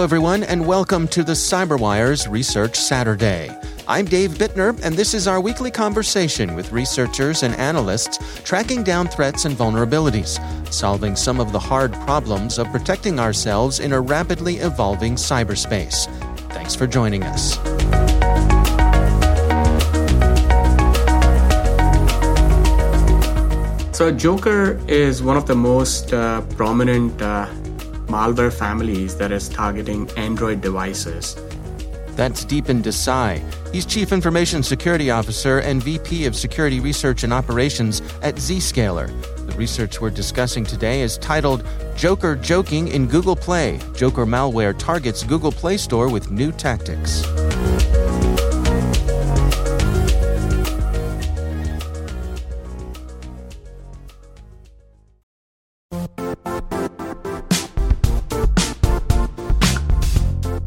Everyone, and welcome to the CyberWire's Research Saturday. I'm Dave Bittner, and this is our weekly conversation with researchers and analysts tracking down threats and vulnerabilities, solving some of the hard problems of protecting ourselves in a rapidly evolving cyberspace. Thanks for joining us. So, Joker is one of the most uh, prominent uh, malware families that is targeting Android devices. That's Deepen Desai. He's Chief Information Security Officer and VP of Security Research and Operations at Zscaler. The research we're discussing today is titled Joker Joking in Google Play. Joker malware targets Google Play Store with new tactics.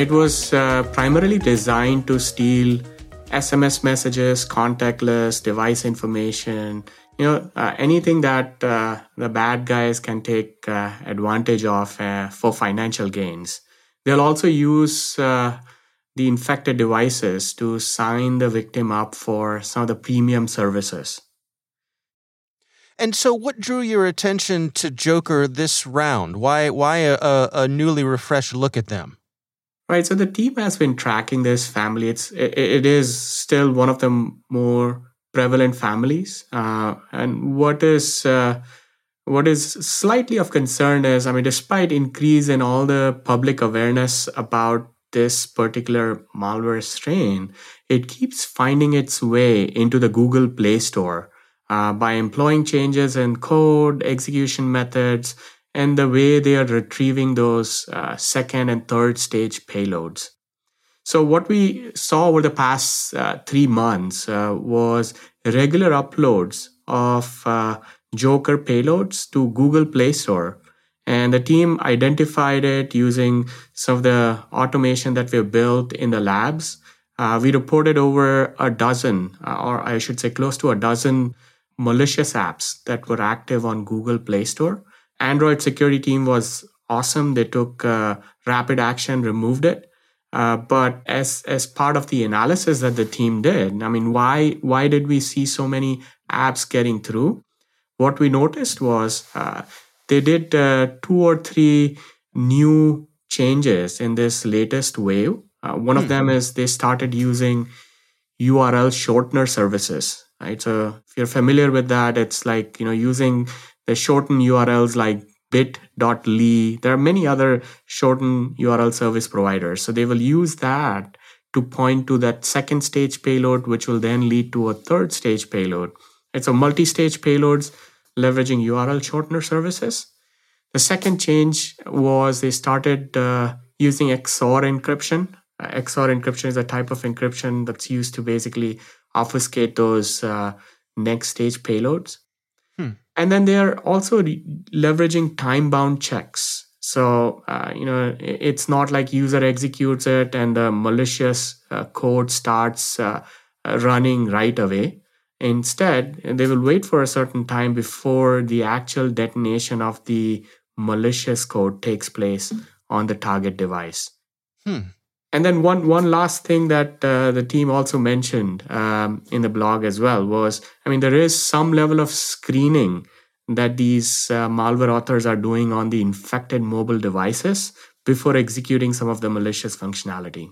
It was uh, primarily designed to steal SMS messages, contact lists, device information, you know, uh, anything that uh, the bad guys can take uh, advantage of uh, for financial gains. They'll also use uh, the infected devices to sign the victim up for some of the premium services. And so, what drew your attention to Joker this round? Why, why a, a newly refreshed look at them? Right. So the team has been tracking this family. It's it, it is still one of the more prevalent families. Uh, and what is uh, what is slightly of concern is, I mean, despite increase in all the public awareness about this particular malware strain, it keeps finding its way into the Google Play Store uh, by employing changes in code, execution methods, and the way they are retrieving those uh, second and third stage payloads. So, what we saw over the past uh, three months uh, was regular uploads of uh, Joker payloads to Google Play Store. And the team identified it using some of the automation that we built in the labs. Uh, we reported over a dozen, uh, or I should say close to a dozen malicious apps that were active on Google Play Store. Android security team was awesome. They took uh, rapid action, removed it. Uh, but as as part of the analysis that the team did, I mean, why why did we see so many apps getting through? What we noticed was uh, they did uh, two or three new changes in this latest wave. Uh, one hmm. of them is they started using URL shortener services. Right. So if you're familiar with that, it's like you know using they shorten URLs like bit.ly. There are many other shortened URL service providers. So they will use that to point to that second stage payload, which will then lead to a third stage payload. It's a multi stage payloads leveraging URL shortener services. The second change was they started uh, using XOR encryption. Uh, XOR encryption is a type of encryption that's used to basically obfuscate those uh, next stage payloads. Hmm. And then they are also re- leveraging time bound checks. So, uh, you know, it's not like user executes it and the malicious uh, code starts uh, running right away. Instead, they will wait for a certain time before the actual detonation of the malicious code takes place on the target device. Hmm. And then one one last thing that uh, the team also mentioned um, in the blog as well was, I mean, there is some level of screening that these uh, malware authors are doing on the infected mobile devices before executing some of the malicious functionality.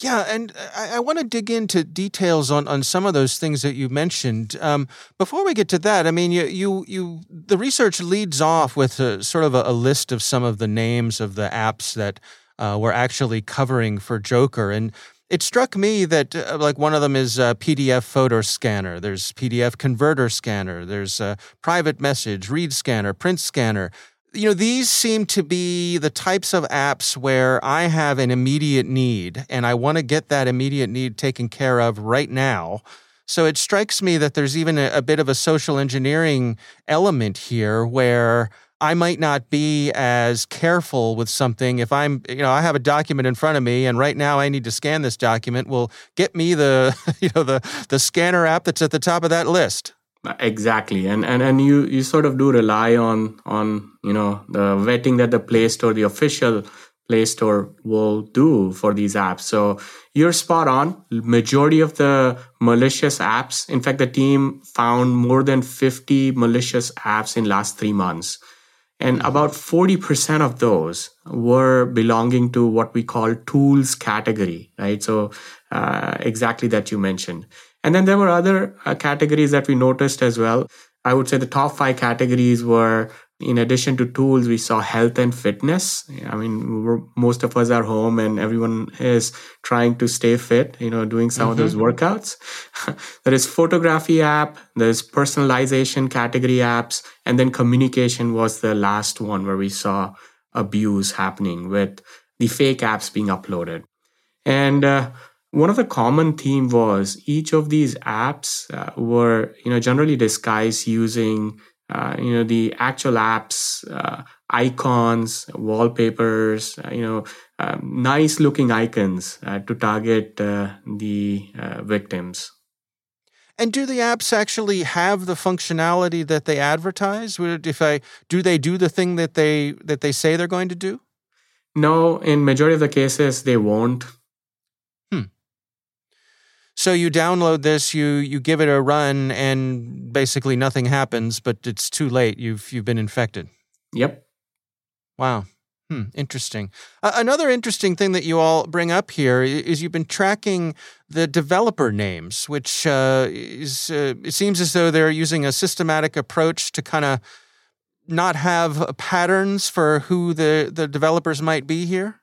Yeah, and I, I want to dig into details on, on some of those things that you mentioned. Um, before we get to that, I mean, you you, you the research leads off with a, sort of a, a list of some of the names of the apps that uh, we're actually covering for Joker, and it struck me that uh, like one of them is a PDF photo scanner. There's PDF converter scanner. There's a private message, read scanner, print scanner you know, these seem to be the types of apps where I have an immediate need and I want to get that immediate need taken care of right now. So it strikes me that there's even a, a, bit of a social engineering element here where I might not be as careful with something if I'm, you know, I have a document in front of me and right now I need to scan this document. Well, get me the, you know, the the scanner app that's at the top of that list. Uh, exactly, and and and you you sort of do rely on on you know the vetting that the Play Store, the official Play Store, will do for these apps. So you're spot on. Majority of the malicious apps, in fact, the team found more than 50 malicious apps in last three months. And about 40% of those were belonging to what we call tools category, right? So, uh, exactly that you mentioned. And then there were other uh, categories that we noticed as well. I would say the top five categories were in addition to tools, we saw health and fitness. I mean, most of us are home and everyone is trying to stay fit, you know, doing some mm-hmm. of those mm-hmm. workouts. there is photography app, there's personalization category apps, and then communication was the last one where we saw abuse happening with the fake apps being uploaded. And uh, one of the common theme was each of these apps uh, were you know generally disguised using uh, you know the actual apps uh, icons wallpapers uh, you know um, nice looking icons uh, to target uh, the victims. And do the apps actually have the functionality that they advertise? If i do they do the thing that they that they say they're going to do? No in majority of the cases they won't so you download this, you you give it a run, and basically nothing happens. But it's too late. You've you've been infected. Yep. Wow. Hmm, interesting. Uh, another interesting thing that you all bring up here is you've been tracking the developer names, which uh, is uh, it seems as though they're using a systematic approach to kind of not have patterns for who the the developers might be here.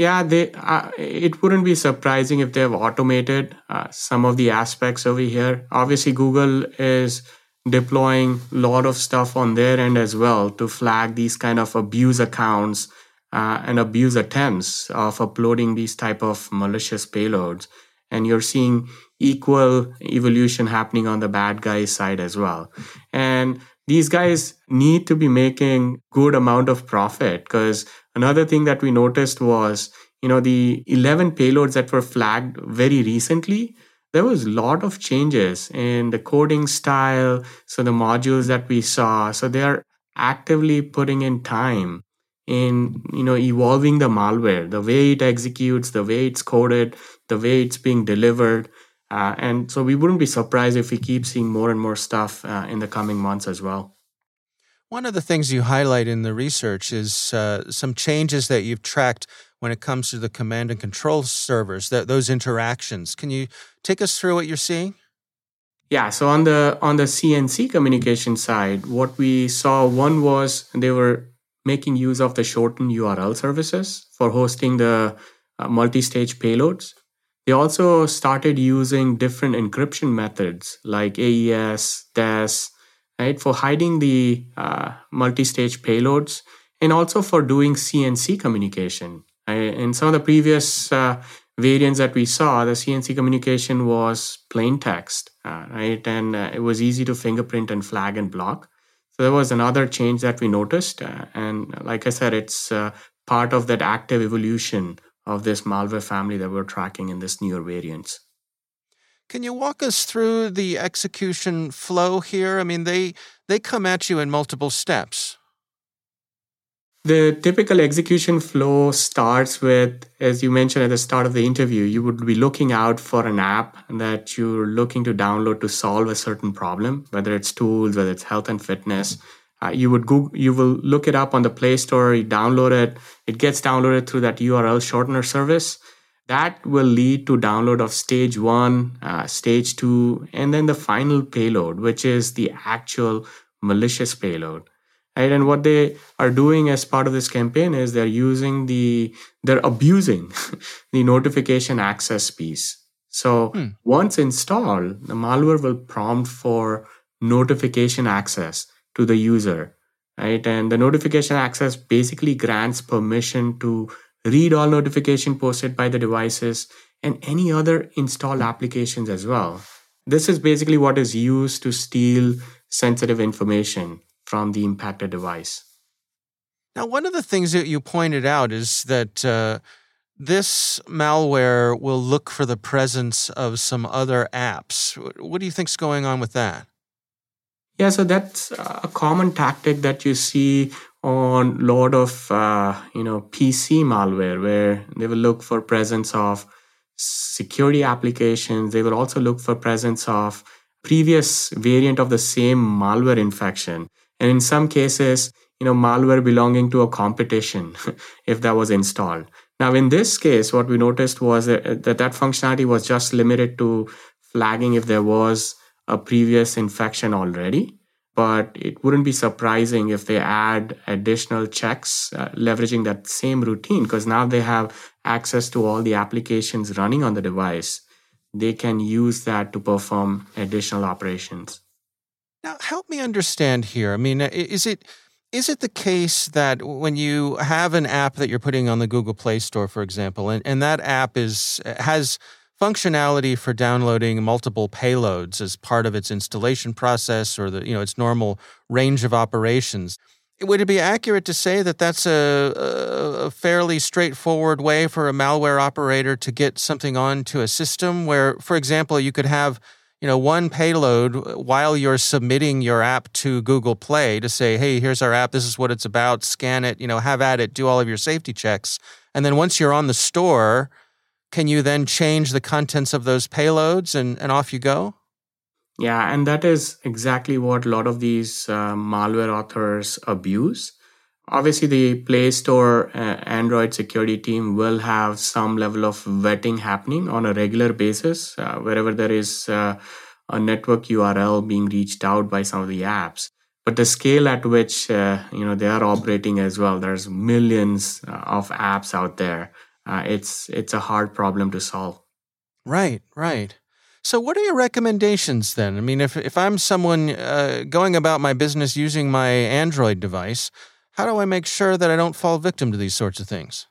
Yeah, they. Uh, it wouldn't be surprising if they have automated uh, some of the aspects over here. Obviously, Google is deploying a lot of stuff on their end as well to flag these kind of abuse accounts uh, and abuse attempts of uploading these type of malicious payloads. And you're seeing equal evolution happening on the bad guys side as well. And these guys need to be making good amount of profit because Another thing that we noticed was, you know, the 11 payloads that were flagged very recently, there was a lot of changes in the coding style. So the modules that we saw, so they are actively putting in time in, you know, evolving the malware, the way it executes, the way it's coded, the way it's being delivered. Uh, and so we wouldn't be surprised if we keep seeing more and more stuff uh, in the coming months as well. One of the things you highlight in the research is uh, some changes that you've tracked when it comes to the command and control servers, that those interactions. Can you take us through what you're seeing? Yeah, so on the on the CNC communication side, what we saw one was they were making use of the shortened URL services for hosting the uh, multi-stage payloads. They also started using different encryption methods like AES, DES, right, for hiding the uh, multi-stage payloads and also for doing CNC communication. In some of the previous uh, variants that we saw, the CNC communication was plain text, uh, right? And uh, it was easy to fingerprint and flag and block. So there was another change that we noticed. Uh, and like I said, it's uh, part of that active evolution of this malware family that we're tracking in this newer variants. Can you walk us through the execution flow here? I mean, they they come at you in multiple steps. The typical execution flow starts with, as you mentioned at the start of the interview, you would be looking out for an app that you're looking to download to solve a certain problem, whether it's tools, whether it's health and fitness. Uh, you would Google, you will look it up on the Play Store, you download it, it gets downloaded through that URL shortener service. That will lead to download of stage one, uh, stage two, and then the final payload, which is the actual malicious payload right? And what they are doing as part of this campaign is they're using the they're abusing the notification access piece. So hmm. once installed the malware will prompt for notification access to the user right? And the notification access basically grants permission to read all notification posted by the devices and any other installed applications as well this is basically what is used to steal sensitive information from the impacted device. Now, one of the things that you pointed out is that uh, this malware will look for the presence of some other apps. What do you think's going on with that? Yeah, so that's a common tactic that you see on lot of uh, you know PC malware, where they will look for presence of security applications. They will also look for presence of previous variant of the same malware infection. And in some cases you know malware belonging to a competition if that was installed. Now in this case what we noticed was that that, that functionality was just limited to flagging if there was a previous infection already but it wouldn't be surprising if they add additional checks uh, leveraging that same routine because now they have access to all the applications running on the device they can use that to perform additional operations now, help me understand here. I mean, is it is it the case that when you have an app that you're putting on the Google Play Store, for example, and, and that app is has functionality for downloading multiple payloads as part of its installation process or the you know its normal range of operations? Would it be accurate to say that that's a, a fairly straightforward way for a malware operator to get something onto a system where, for example, you could have you know, one payload while you're submitting your app to Google Play to say, hey, here's our app, this is what it's about, scan it, you know, have at it, do all of your safety checks. And then once you're on the store, can you then change the contents of those payloads and, and off you go? Yeah, and that is exactly what a lot of these uh, malware authors abuse. Obviously the play store uh, android security team will have some level of vetting happening on a regular basis uh, wherever there is uh, a network url being reached out by some of the apps. But the scale at which uh, you know they are operating as well there's millions uh, of apps out there uh, it's it's a hard problem to solve right right so, what are your recommendations then? I mean, if, if I'm someone uh, going about my business using my Android device, how do I make sure that I don't fall victim to these sorts of things?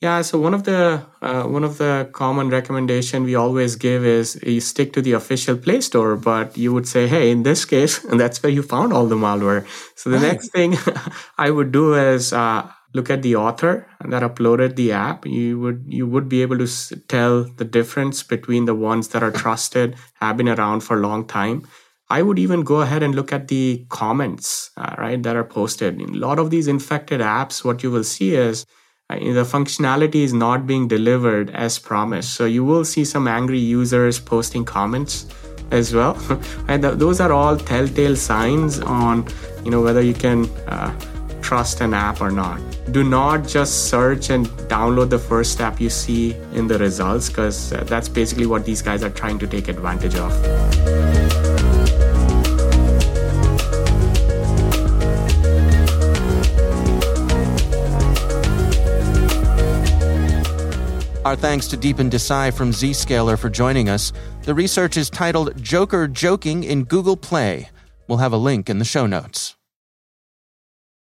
Yeah, so one of the uh, one of the common recommendation we always give is you stick to the official Play Store, but you would say, hey, in this case, and that's where you found all the malware. So the right. next thing I would do is uh, look at the author that uploaded the app. You would you would be able to tell the difference between the ones that are trusted, have been around for a long time, I would even go ahead and look at the comments, uh, right, that are posted. In a lot of these infected apps, what you will see is uh, the functionality is not being delivered as promised. So you will see some angry users posting comments as well. and th- those are all telltale signs on, you know, whether you can uh, trust an app or not. Do not just search and download the first app you see in the results because uh, that's basically what these guys are trying to take advantage of. Our thanks to Deepen Desai from Zscaler for joining us. The research is titled Joker Joking in Google Play. We'll have a link in the show notes.